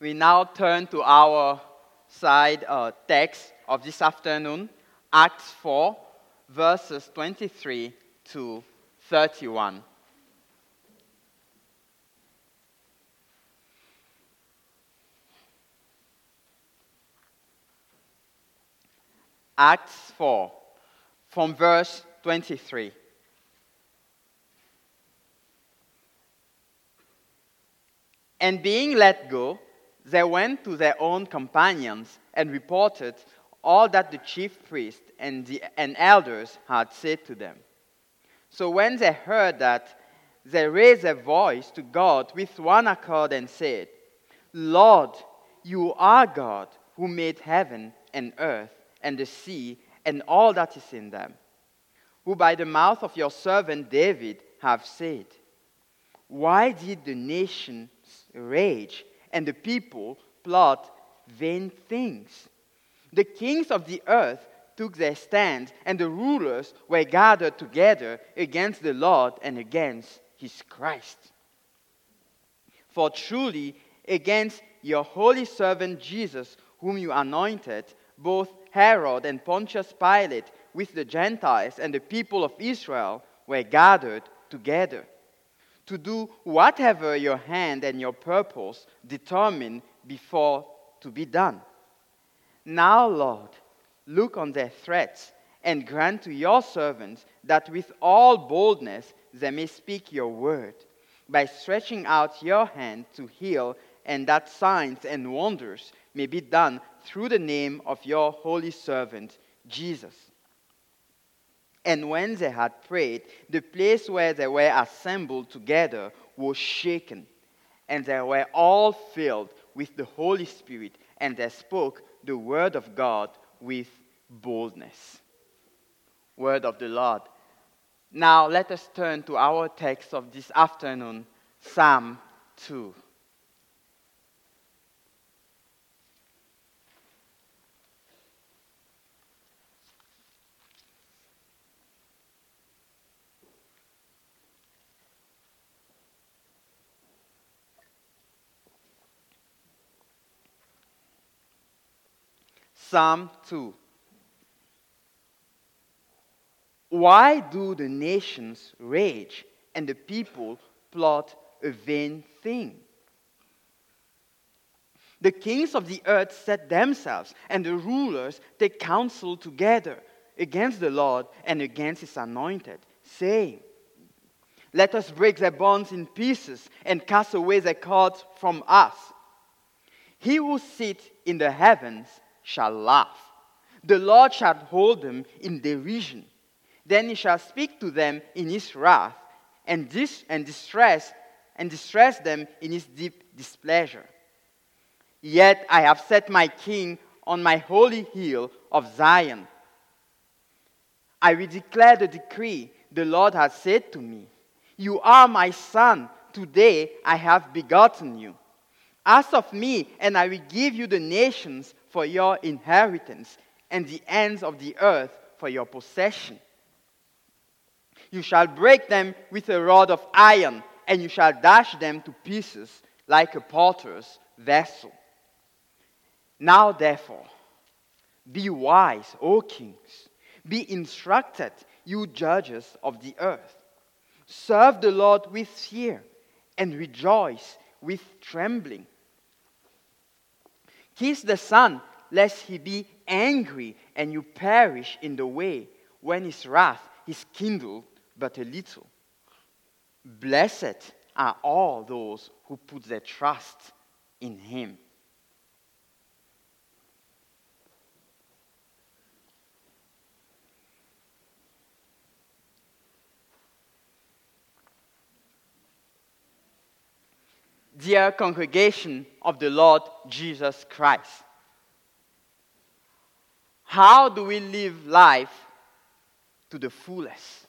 We now turn to our side uh, text of this afternoon, Acts 4, verses 23 to 31. Acts 4, from verse 23. And being let go, they went to their own companions and reported all that the chief priest and, the, and elders had said to them. So when they heard that, they raised their voice to God with one accord and said, Lord, you are God who made heaven and earth and the sea and all that is in them, who by the mouth of your servant David have said, Why did the nations rage and the people plot vain things? The kings of the earth took their stand, and the rulers were gathered together against the Lord and against his Christ. For truly, against your holy servant Jesus, whom you anointed, both Herod and Pontius Pilate, with the Gentiles and the people of Israel, were gathered together to do whatever your hand and your purpose determine before to be done. Now, Lord, look on their threats and grant to your servants that with all boldness they may speak your word, by stretching out your hand to heal, and that signs and wonders may be done through the name of your holy servant, Jesus. And when they had prayed, the place where they were assembled together was shaken, and they were all filled with the Holy Spirit, and they spoke the word of God with boldness. Word of the Lord. Now let us turn to our text of this afternoon, Psalm 2. Psalm 2. Why do the nations rage and the people plot a vain thing? The kings of the earth set themselves, and the rulers take counsel together against the Lord and against his anointed, saying, Let us break their bonds in pieces and cast away their cords from us. He who sits in the heavens shall laugh. The Lord shall hold them in derision. Then he shall speak to them in his wrath, and, dis- and distress and distress them in his deep displeasure. Yet I have set my king on my holy hill of Zion. I will declare the decree the Lord has said to me. You are my son. Today I have begotten you. Ask of me, and I will give you the nations for your inheritance, and the ends of the earth for your possession. You shall break them with a rod of iron, and you shall dash them to pieces like a potter's vessel. Now, therefore, be wise, O kings. Be instructed, you judges of the earth. Serve the Lord with fear and rejoice with trembling. Kiss the Son, lest he be angry and you perish in the way when his wrath is kindled but a little. Blessed are all those who put their trust in him. Dear congregation of the Lord Jesus Christ, how do we live life to the fullest?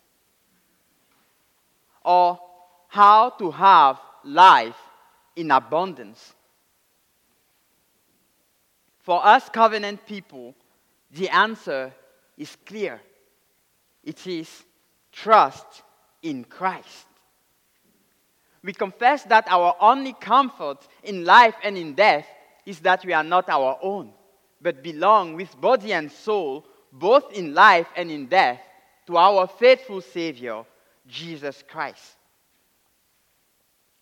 Or how to have life in abundance? For us covenant people, the answer is clear it is trust in Christ we confess that our only comfort in life and in death is that we are not our own, but belong with body and soul, both in life and in death, to our faithful Savior, Jesus Christ.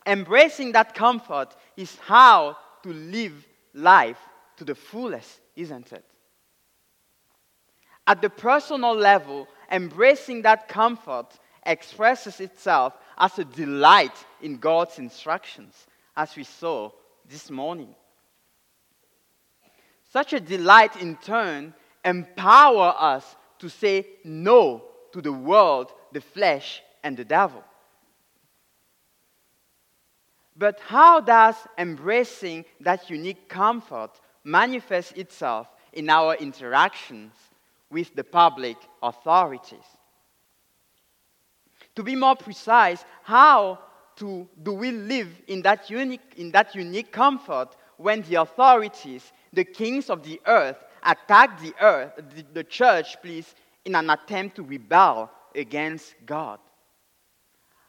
Embracing that comfort is how to live life to the fullest, isn't it? At the personal level, embracing that comfort expresses itself as a delight in God's instructions, as we saw this morning. Such a delight, in turn, empower us to say no to the world, the flesh, and the devil. But how does embracing that unique comfort manifest itself in our interactions with the public authorities? To be more precise, how to, do we live in that, unique, in that unique comfort when the authorities, the kings of the earth, attack the earth, the, the church, please, in an attempt to rebel against God?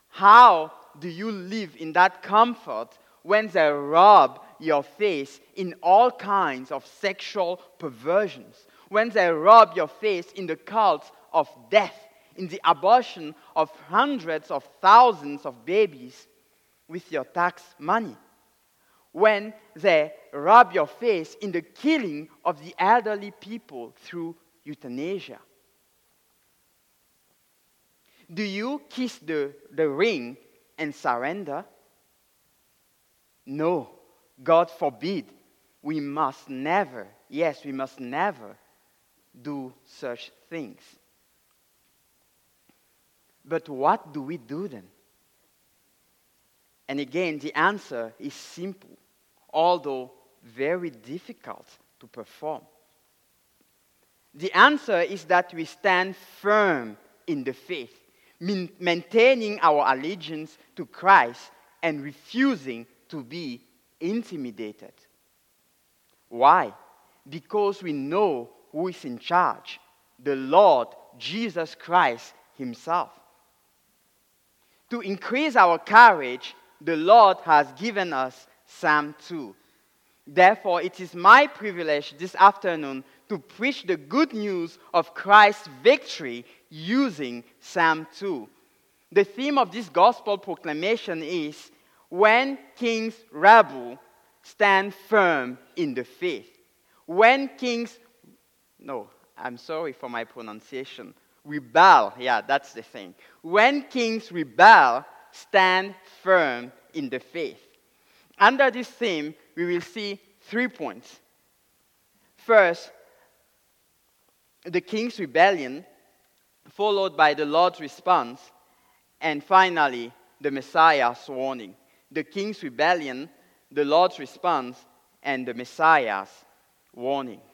How do you live in that comfort when they rob your face in all kinds of sexual perversions? When they rob your face in the cult of death, in the abortion of hundreds of thousands of babies with your tax money? When they rub your face in the killing of the elderly people through euthanasia? Do you kiss the, the ring and surrender? No, God forbid. We must never, yes, we must never do such things. But what do we do then? And again, the answer is simple, although very difficult to perform. The answer is that we stand firm in the faith maintaining our allegiance to Christ and refusing to be intimidated. Why? Because we know who is in charge the Lord Jesus Christ Himself. To increase our courage, the Lord has given us Psalm 2. Therefore, it is my privilege this afternoon to preach the good news of Christ's victory using Psalm 2. The theme of this gospel proclamation is when kings rebel, stand firm in the faith. When kings, no, I'm sorry for my pronunciation, rebel, yeah, that's the thing. When kings rebel, stand firm in the faith. Under this theme, we will see three points. First, the king's rebellion followed by the Lord's response, and finally, the Messiah's warning. The king's rebellion, the Lord's response, and the Messiah's warnings.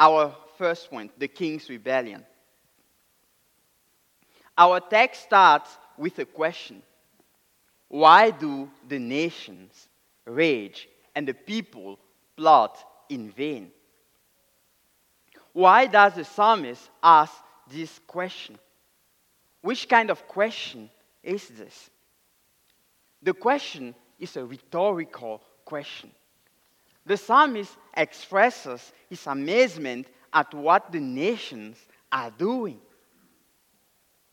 Our first point, the king's rebellion. Our text starts with a question why do the nations rage and the people plot in vain? Why does the psalmist ask this question? Which kind of question is this? The question is a rhetorical question. The psalmist expresses his amazement at what the nations are doing.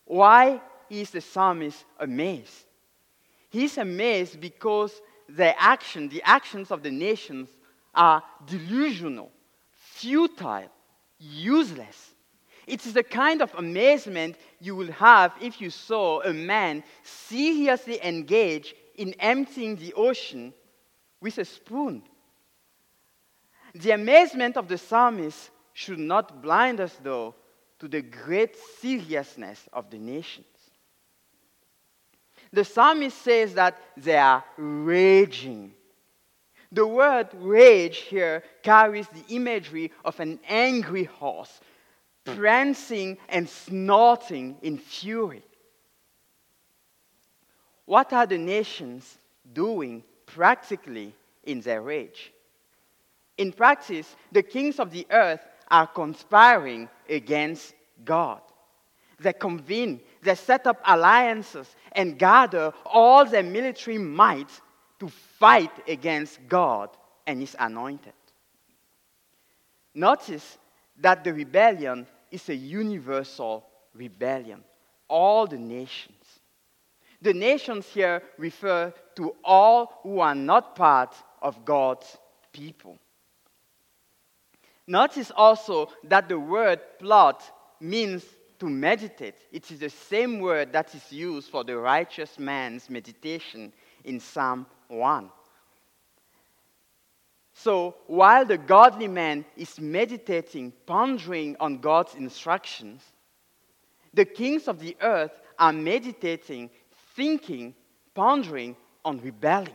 Why is the psalmist amazed? He's amazed because the action, the actions of the nations are delusional, futile, useless. It is the kind of amazement you will have if you saw a man seriously engage in emptying the ocean with a spoon. The amazement of the psalmist should not blind us, though, to the great seriousness of the nations. The psalmist says that they are raging. The word rage here carries the imagery of an angry horse, prancing and snorting in fury. What are the nations doing practically in their rage? In practice, the kings of the earth are conspiring against God. They convene, they set up alliances, and gather all their military might to fight against God and His anointed. Notice that the rebellion is a universal rebellion. All the nations. The nations here refer to all who are not part of God's people. Notice also that the word plot means to meditate. It is the same word that is used for the righteous man's meditation in Psalm 1. So while the godly man is meditating, pondering on God's instructions, the kings of the earth are meditating, thinking, pondering on rebelling.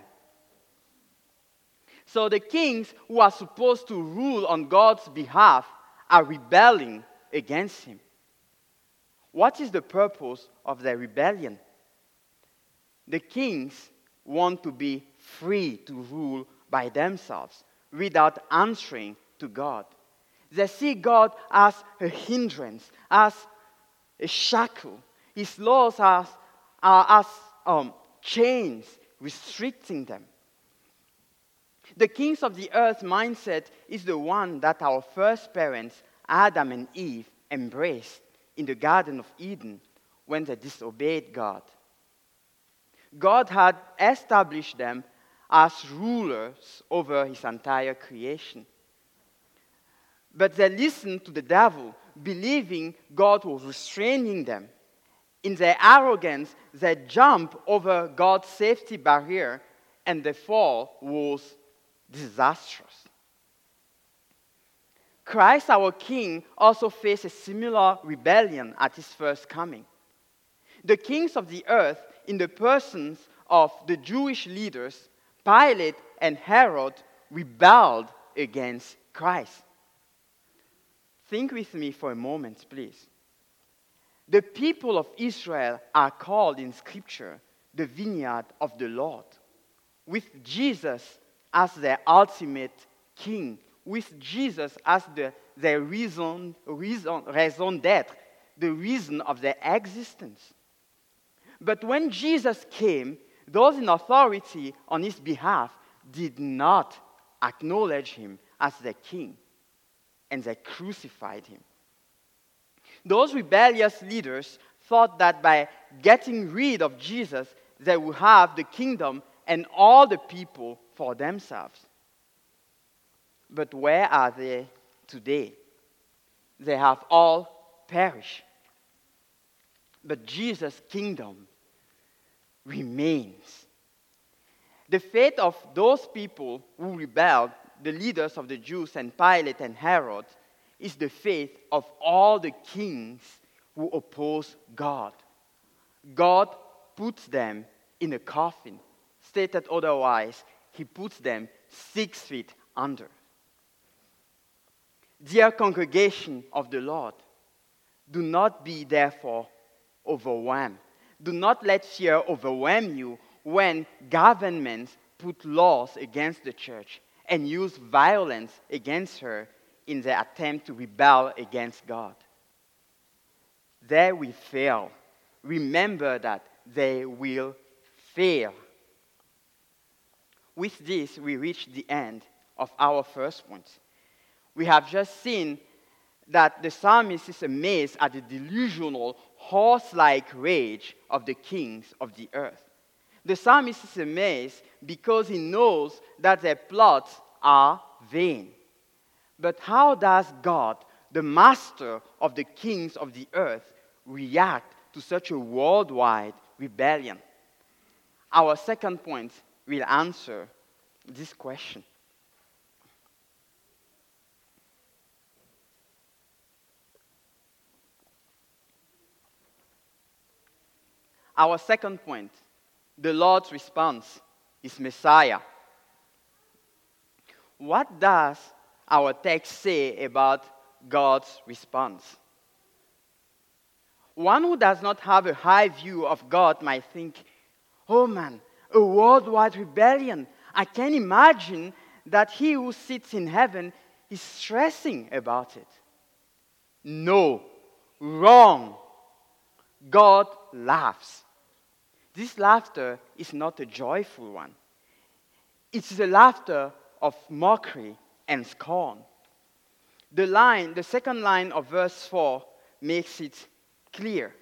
So the kings who are supposed to rule on God's behalf are rebelling against him. What is the purpose of their rebellion? The kings want to be free to rule by themselves without answering to God. They see God as a hindrance, as a shackle. His laws are, are as um, chains restricting them. The kings of the earth mindset is the one that our first parents, Adam and Eve, embraced in the Garden of Eden when they disobeyed God. God had established them as rulers over his entire creation. But they listened to the devil, believing God was restraining them. In their arrogance, they jumped over God's safety barrier, and the fall was disastrous. Christ, our King, also faced a similar rebellion at his first coming. The kings of the earth, in the persons of the Jewish leaders, Pilate and Herod, rebelled against Christ. Think with me for a moment, please. The people of Israel are called in Scripture the vineyard of the Lord, with Jesus as their ultimate king with Jesus as the, their reason, reason, raison d'etre, the reason of their existence. But when Jesus came, those in authority on his behalf did not acknowledge him as their king, and they crucified him. Those rebellious leaders thought that by getting rid of Jesus, they would have the kingdom and all the people for themselves. But where are they today? They have all perished. But Jesus' kingdom remains. The fate of those people who rebelled, the leaders of the Jews and Pilate and Herod, is the fate of all the kings who oppose God. God puts them in a coffin. Stated otherwise, he puts them six feet under. Dear congregation of the Lord, do not be therefore overwhelmed. Do not let fear overwhelm you when governments put laws against the church and use violence against her in their attempt to rebel against God. There we fail. Remember that they will fail. With this, we reach the end of our first point we have just seen that the psalmist is amazed at the delusional, horse like rage of the kings of the earth. The psalmist is amazed because he knows that their plots are vain. But how does God, the master of the kings of the earth, react to such a worldwide rebellion? Our second point will answer this question. Our second point the Lord's response is Messiah. What does our text say about God's response? One who does not have a high view of God might think, oh man, a worldwide rebellion. I can imagine that he who sits in heaven is stressing about it. No, wrong. God laughs. This laughter is not a joyful one. It's a laughter of mockery and scorn. The line, the second line of verse 4 makes it clear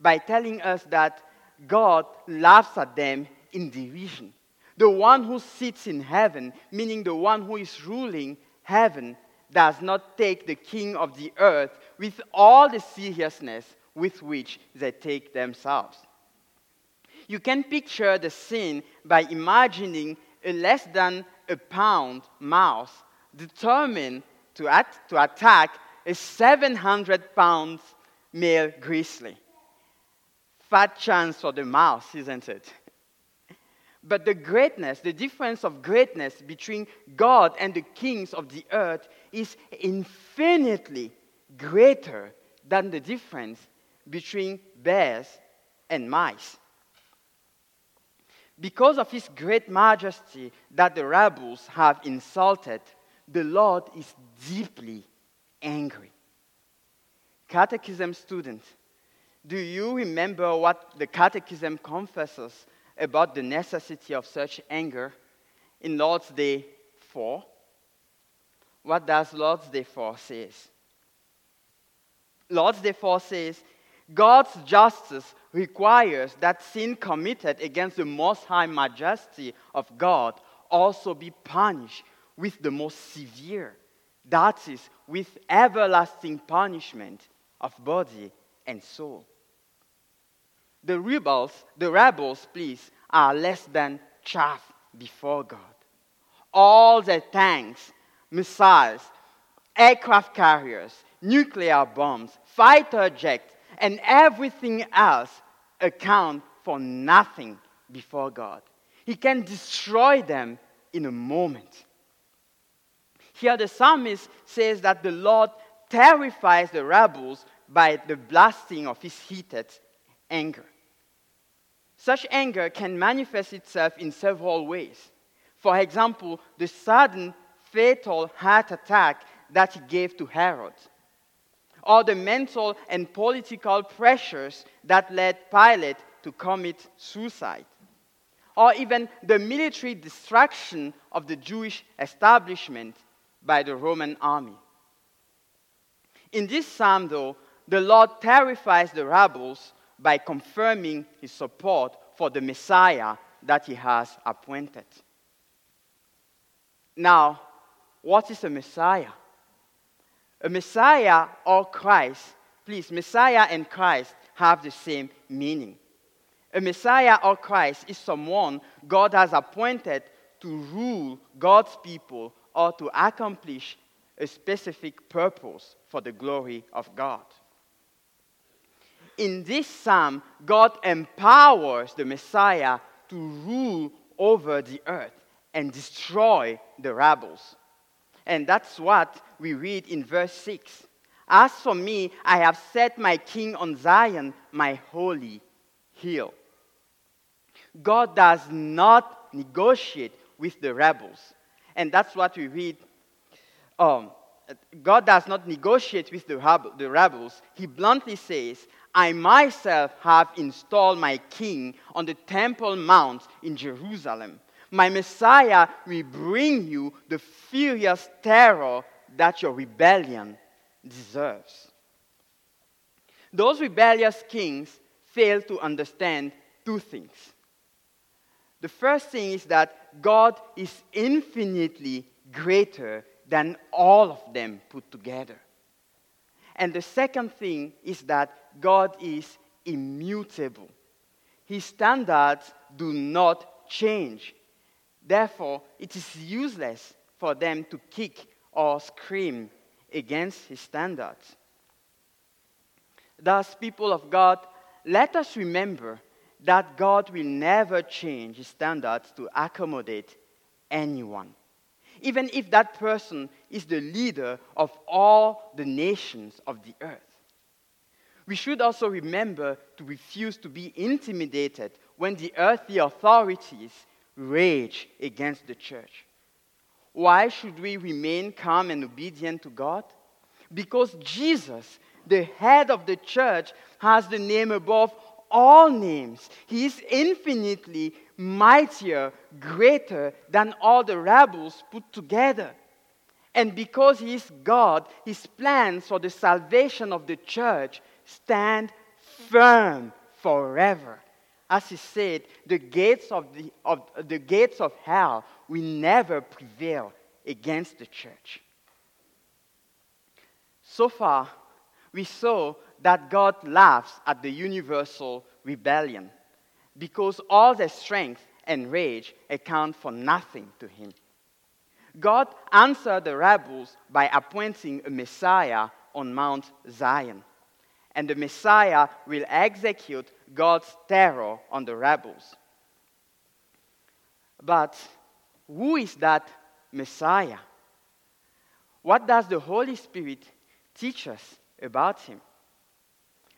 by telling us that God laughs at them in derision. The one who sits in heaven, meaning the one who is ruling heaven, does not take the king of the earth with all the seriousness with which they take themselves. You can picture the scene by imagining a less than a pound mouse determined to, at, to attack a 700 pound male grizzly. Fat chance for the mouse, isn't it? But the greatness, the difference of greatness between God and the kings of the earth is infinitely greater than the difference between bears and mice. Because of his great majesty that the rebels have insulted, the Lord is deeply angry. Catechism student, do you remember what the Catechism confesses about the necessity of such anger in Lord's Day 4? What does Lord's Day 4 says? Lord's Day 4 says, God's justice requires that sin committed against the most high majesty of God also be punished with the most severe, that is, with everlasting punishment of body and soul. The rebels, the rebels, please, are less than chaff before God. All their tanks, missiles, aircraft carriers, nuclear bombs, fighter jets, and everything else account for nothing before God. He can destroy them in a moment. Here, the psalmist says that the Lord terrifies the rebels by the blasting of his heated anger. Such anger can manifest itself in several ways. For example, the sudden fatal heart attack that he gave to Herod, or the mental and political pressures that led Pilate to commit suicide, or even the military destruction of the Jewish establishment by the Roman army. In this psalm, though, the Lord terrifies the rebels by confirming his support for the Messiah that he has appointed. Now, what is a Messiah? A Messiah or Christ, please, Messiah and Christ have the same meaning. A Messiah or Christ is someone God has appointed to rule God's people or to accomplish a specific purpose for the glory of God in this psalm, God empowers the Messiah to rule over the earth and destroy the rebels. And that's what we read in verse 6. As for me, I have set my king on Zion, my holy hill. God does not negotiate with the rebels. And that's what we read. Um, God does not negotiate with the, rebels. He bluntly says, I myself have installed my king on the Temple Mount in Jerusalem. My Messiah will bring you the furious terror that your rebellion deserves. Those rebellious kings fail to understand two things. The first thing is that God is infinitely greater than all of them put together. And the second thing is that God is immutable. His standards do not change. Therefore, it is useless for them to kick or scream against his standards. Thus, people of God, let us remember that God will never change his standards to accommodate anyone, even if that person is the leader of all the nations of the earth. We should also remember to refuse to be intimidated when the earthly authorities rage against the church. Why should we remain calm and obedient to God? Because Jesus, the head of the church, has the name above all names. He is infinitely mightier, greater than all the rebels put together. And because He is God, His plans for the salvation of the church stand firm forever. As He said, the gates of, the, of, the gates of hell will never prevail against the church. So far, we saw that God laughs at the universal rebellion because all their strength and rage account for nothing to him. God answered the rebels by appointing a Messiah on Mount Zion. And the Messiah will execute God's terror on the rebels. But who is that Messiah? What does the Holy Spirit teach us about him?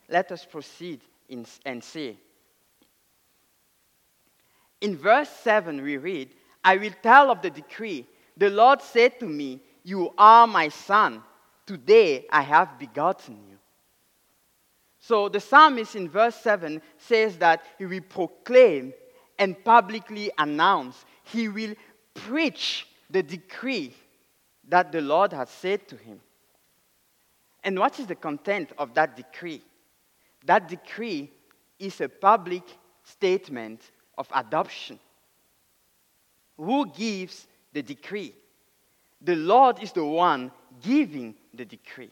Let us proceed in, and see. In verse 7, we read, I will tell of the decree. The Lord said to me, You are my son. Today I have begotten you. So the psalmist in verse 7 says that he will proclaim and publicly announce, he will preach the decree that the Lord has said to him. And what is the content of that decree? That decree is a public statement of adoption. Who gives the decree? The Lord is the one giving the decree.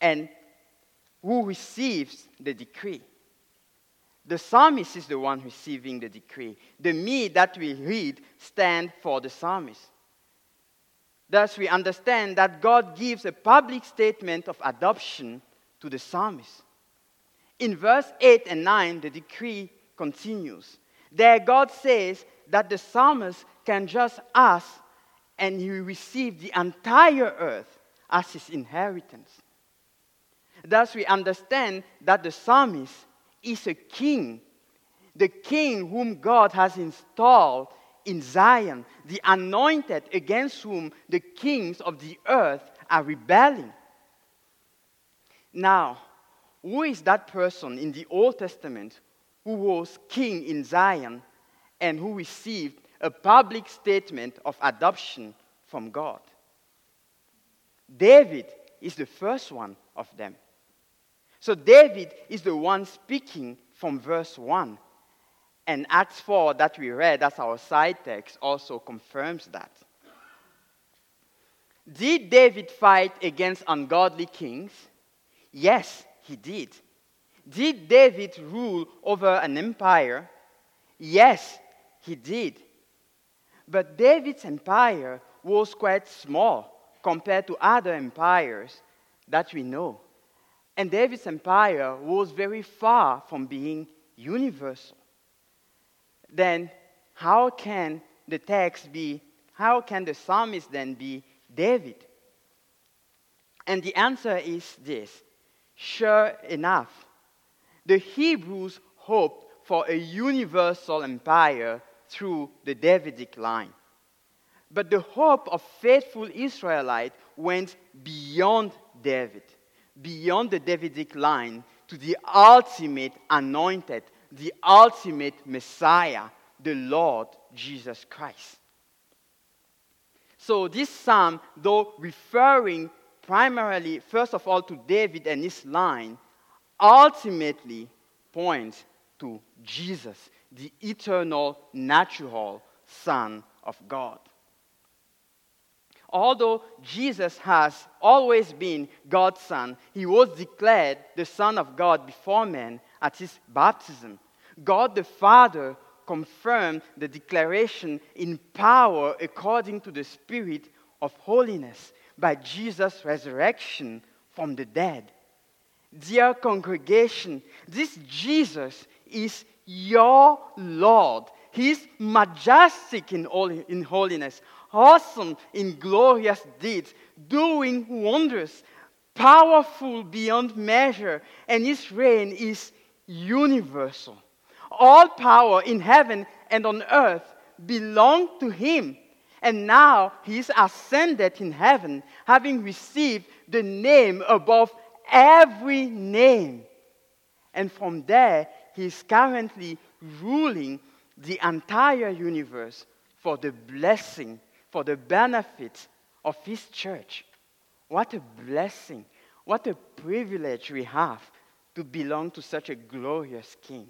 And who receives the decree? The psalmist is the one receiving the decree. The me that we read stand for the psalmist. Thus, we understand that God gives a public statement of adoption to the psalmist. In verse 8 and 9, the decree continues. There, God says that the psalmist can just ask and he will receive the entire earth as his inheritance. Thus, we understand that the psalmist is a king, the king whom God has installed in Zion, the anointed against whom the kings of the earth are rebelling. Now, who is that person in the Old Testament who was king in Zion and who received a public statement of adoption from God? David is the first one of them. So, David is the one speaking from verse 1 and Acts 4 that we read as our side text also confirms that. Did David fight against ungodly kings? Yes, he did. Did David rule over an empire? Yes, he did. But David's empire was quite small compared to other empires that we know. And David's empire was very far from being universal then how can the text be, how can the psalmist then be David? And the answer is this sure enough, the Hebrews hoped for a universal empire through the Davidic line. But the hope of faithful Israelite went beyond David, beyond the Davidic line, to the ultimate anointed the ultimate Messiah, the Lord Jesus Christ. So, this psalm, though referring primarily, first of all, to David and his line, ultimately points to Jesus, the eternal, natural Son of God. Although Jesus has always been God's Son, he was declared the Son of God before men at his baptism. God the Father confirmed the declaration in power according to the Spirit of holiness by Jesus' resurrection from the dead. Dear congregation, this Jesus is your Lord. He's majestic in, all, in holiness, awesome in glorious deeds, doing wonders, powerful beyond measure, and his reign is universal. All power in heaven and on earth belong to him. And now he is ascended in heaven, having received the name above every name. And from there, he's currently ruling the entire universe for the blessing, for the benefit of his church. What a blessing, what a privilege we have to belong to such a glorious king.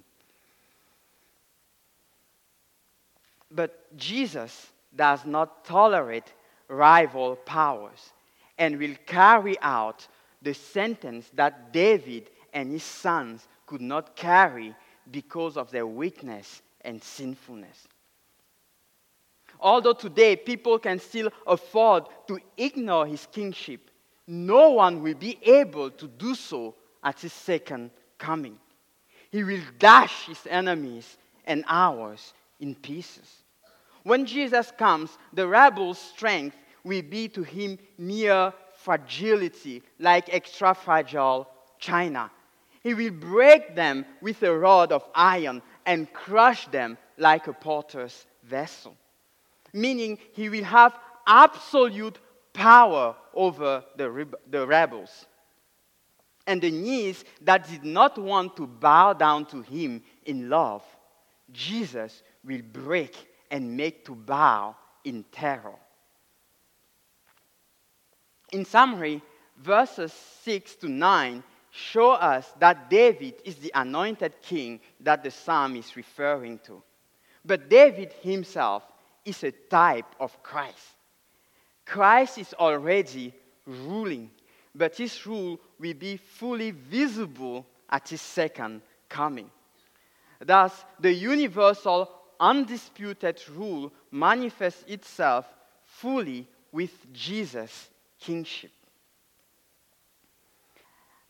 But Jesus does not tolerate rival powers and will carry out the sentence that David and his sons could not carry because of their weakness and sinfulness. Although today people can still afford to ignore his kingship, no one will be able to do so at his second coming. He will dash his enemies and ours in pieces. When Jesus comes, the rebel's strength will be to him mere fragility, like extra fragile china. He will break them with a rod of iron and crush them like a potter's vessel. Meaning, he will have absolute power over the, the rebels. And the knees that did not want to bow down to him in love, Jesus will break and make to bow in terror. In summary, verses 6 to 9 show us that David is the anointed king that the psalm is referring to. But David himself is a type of Christ. Christ is already ruling, but his rule will be fully visible at his second coming. Thus, the universal, undisputed rule manifests itself fully with Jesus' kingship.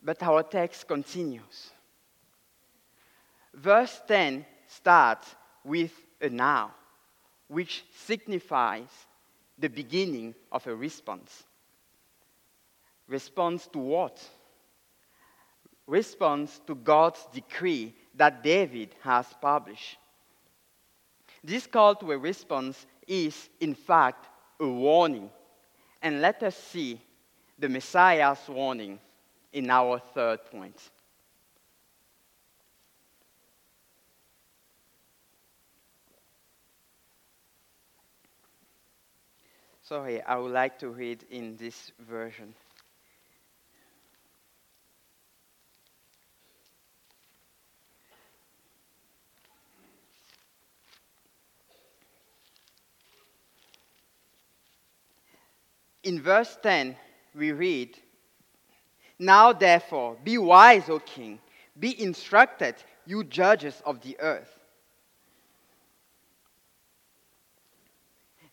But our text continues. Verse 10 starts with a now, which signifies the beginning of a response. Response to what? Response to God's decree that David has published. This call to a response is, in fact, a warning. And let us see the Messiah's warning in our third point. Sorry, I would like to read in this version. In verse 10, we read, Now therefore, be wise, O king, be instructed, you judges of the earth.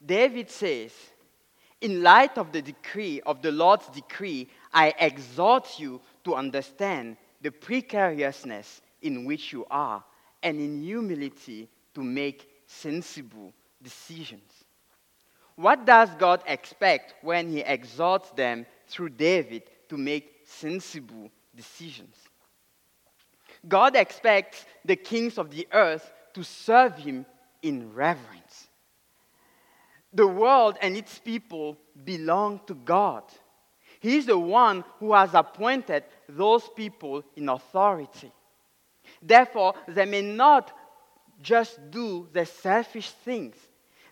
David says, In light of the decree, of the Lord's decree, I exhort you to understand the precariousness in which you are, and in humility to make sensible decisions. What does God expect when He exhorts them through David to make sensible decisions? God expects the kings of the earth to serve Him in reverence. The world and its people belong to God. He's the one who has appointed those people in authority. Therefore, they may not just do the selfish things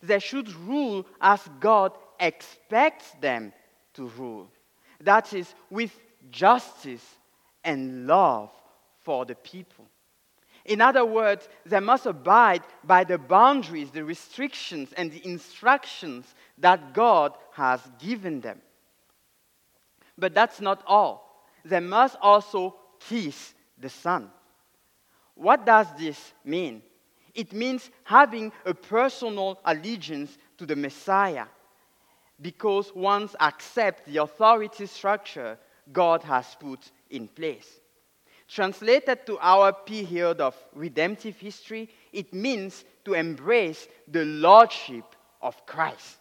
they should rule as God expects them to rule. That is, with justice and love for the people. In other words, they must abide by the boundaries, the restrictions, and the instructions that God has given them. But that's not all. They must also kiss the Son. What does this mean? it means having a personal allegiance to the Messiah because one accepts the authority structure God has put in place. Translated to our period of redemptive history, it means to embrace the lordship of Christ.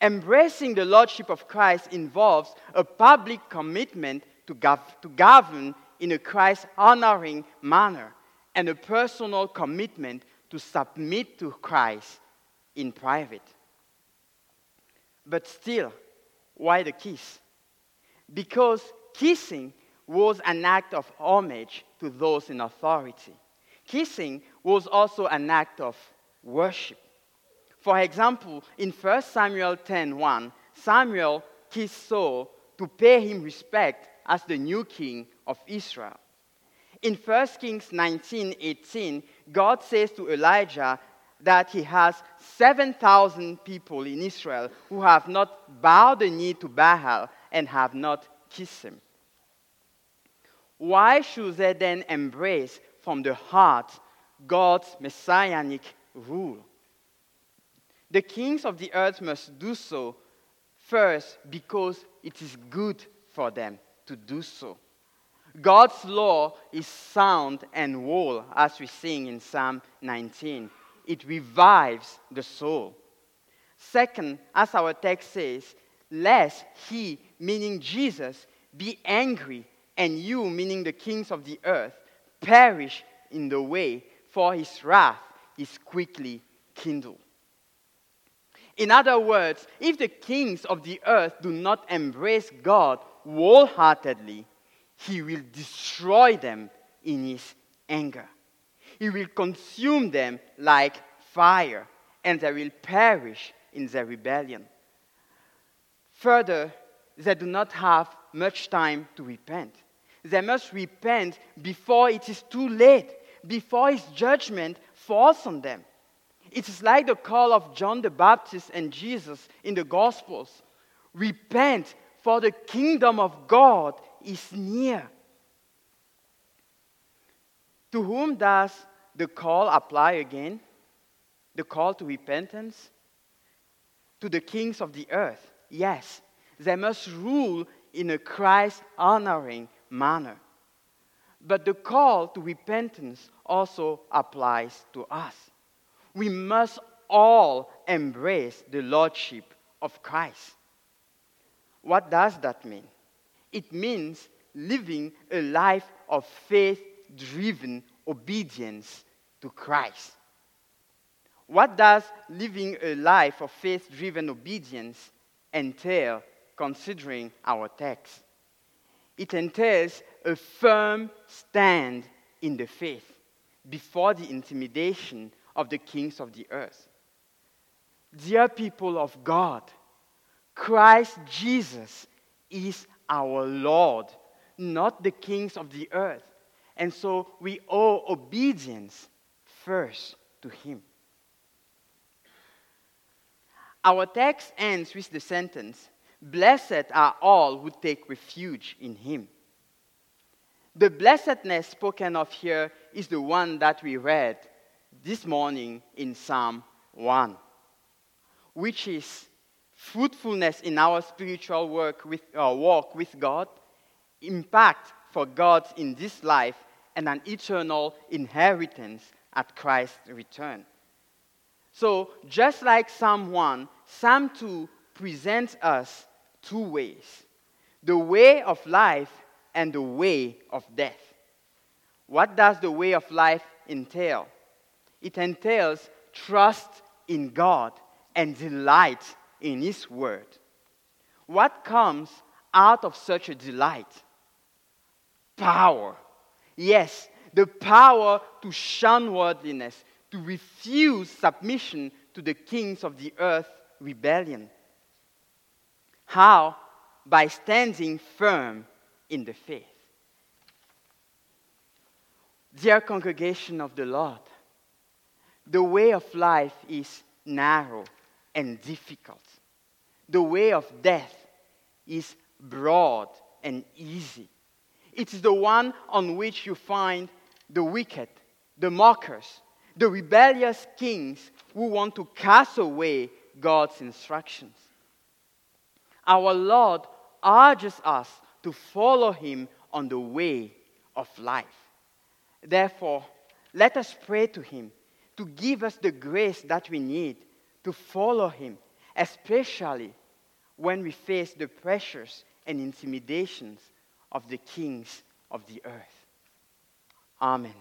Embracing the lordship of Christ involves a public commitment to, gov- to govern in a Christ honoring manner and a personal commitment to submit to Christ in private. But still, why the kiss? Because kissing was an act of homage to those in authority. Kissing was also an act of worship. For example, in 1 Samuel 10:1, Samuel kissed Saul to pay him respect as the new king of Israel. In 1 Kings 19:18, God says to Elijah that he has 7,000 people in Israel who have not bowed the knee to Baal and have not kissed him. Why should they then embrace from the heart God's messianic rule? The kings of the earth must do so first because it is good for them to do so. God's law is sound and whole, as we sing in Psalm 19. It revives the soul. Second, as our text says, lest he, meaning Jesus, be angry, and you, meaning the kings of the earth, perish in the way, for his wrath is quickly kindled. In other words, if the kings of the earth do not embrace God wholeheartedly, he will destroy them in his anger. He will consume them like fire, and they will perish in their rebellion. Further, they do not have much time to repent. They must repent before it is too late, before his judgment falls on them. It is like the call of John the Baptist and Jesus in the Gospels Repent, for the kingdom of God is near. To whom does the call apply again? The call to repentance? To the kings of the earth. Yes, they must rule in a Christ honoring manner. But the call to repentance also applies to us. We must all embrace the Lordship of Christ. What does that mean? It means living a life of faith driven obedience to Christ. What does living a life of faith driven obedience entail, considering our text? It entails a firm stand in the faith before the intimidation of the kings of the earth. Dear people of God, Christ Jesus is our Lord, not the kings of the earth. And so we owe obedience first to Him. Our text ends with the sentence Blessed are all who take refuge in Him. The blessedness spoken of here is the one that we read this morning in Psalm 1, which is fruitfulness in our spiritual work with, uh, walk with God, impact for God in this life, and an eternal inheritance at Christ's return. So, just like Psalm 1, Psalm 2 presents us two ways the way of life and the way of death. What does the way of life entail? It entails trust in God and delight in His Word. What comes out of such a delight? Power. Yes, the power to shun worldliness, to refuse submission to the kings of the earth rebellion. How? By standing firm in the faith. Dear congregation of the Lord, the way of life is narrow and difficult. The way of death is broad and easy. It is the one on which you find the wicked, the mockers, the rebellious kings who want to cast away God's instructions. Our Lord urges us to follow Him on the way of life. Therefore, let us pray to Him to give us the grace that we need to follow Him, especially when we face the pressures and intimidations of the kings of the earth. Amen.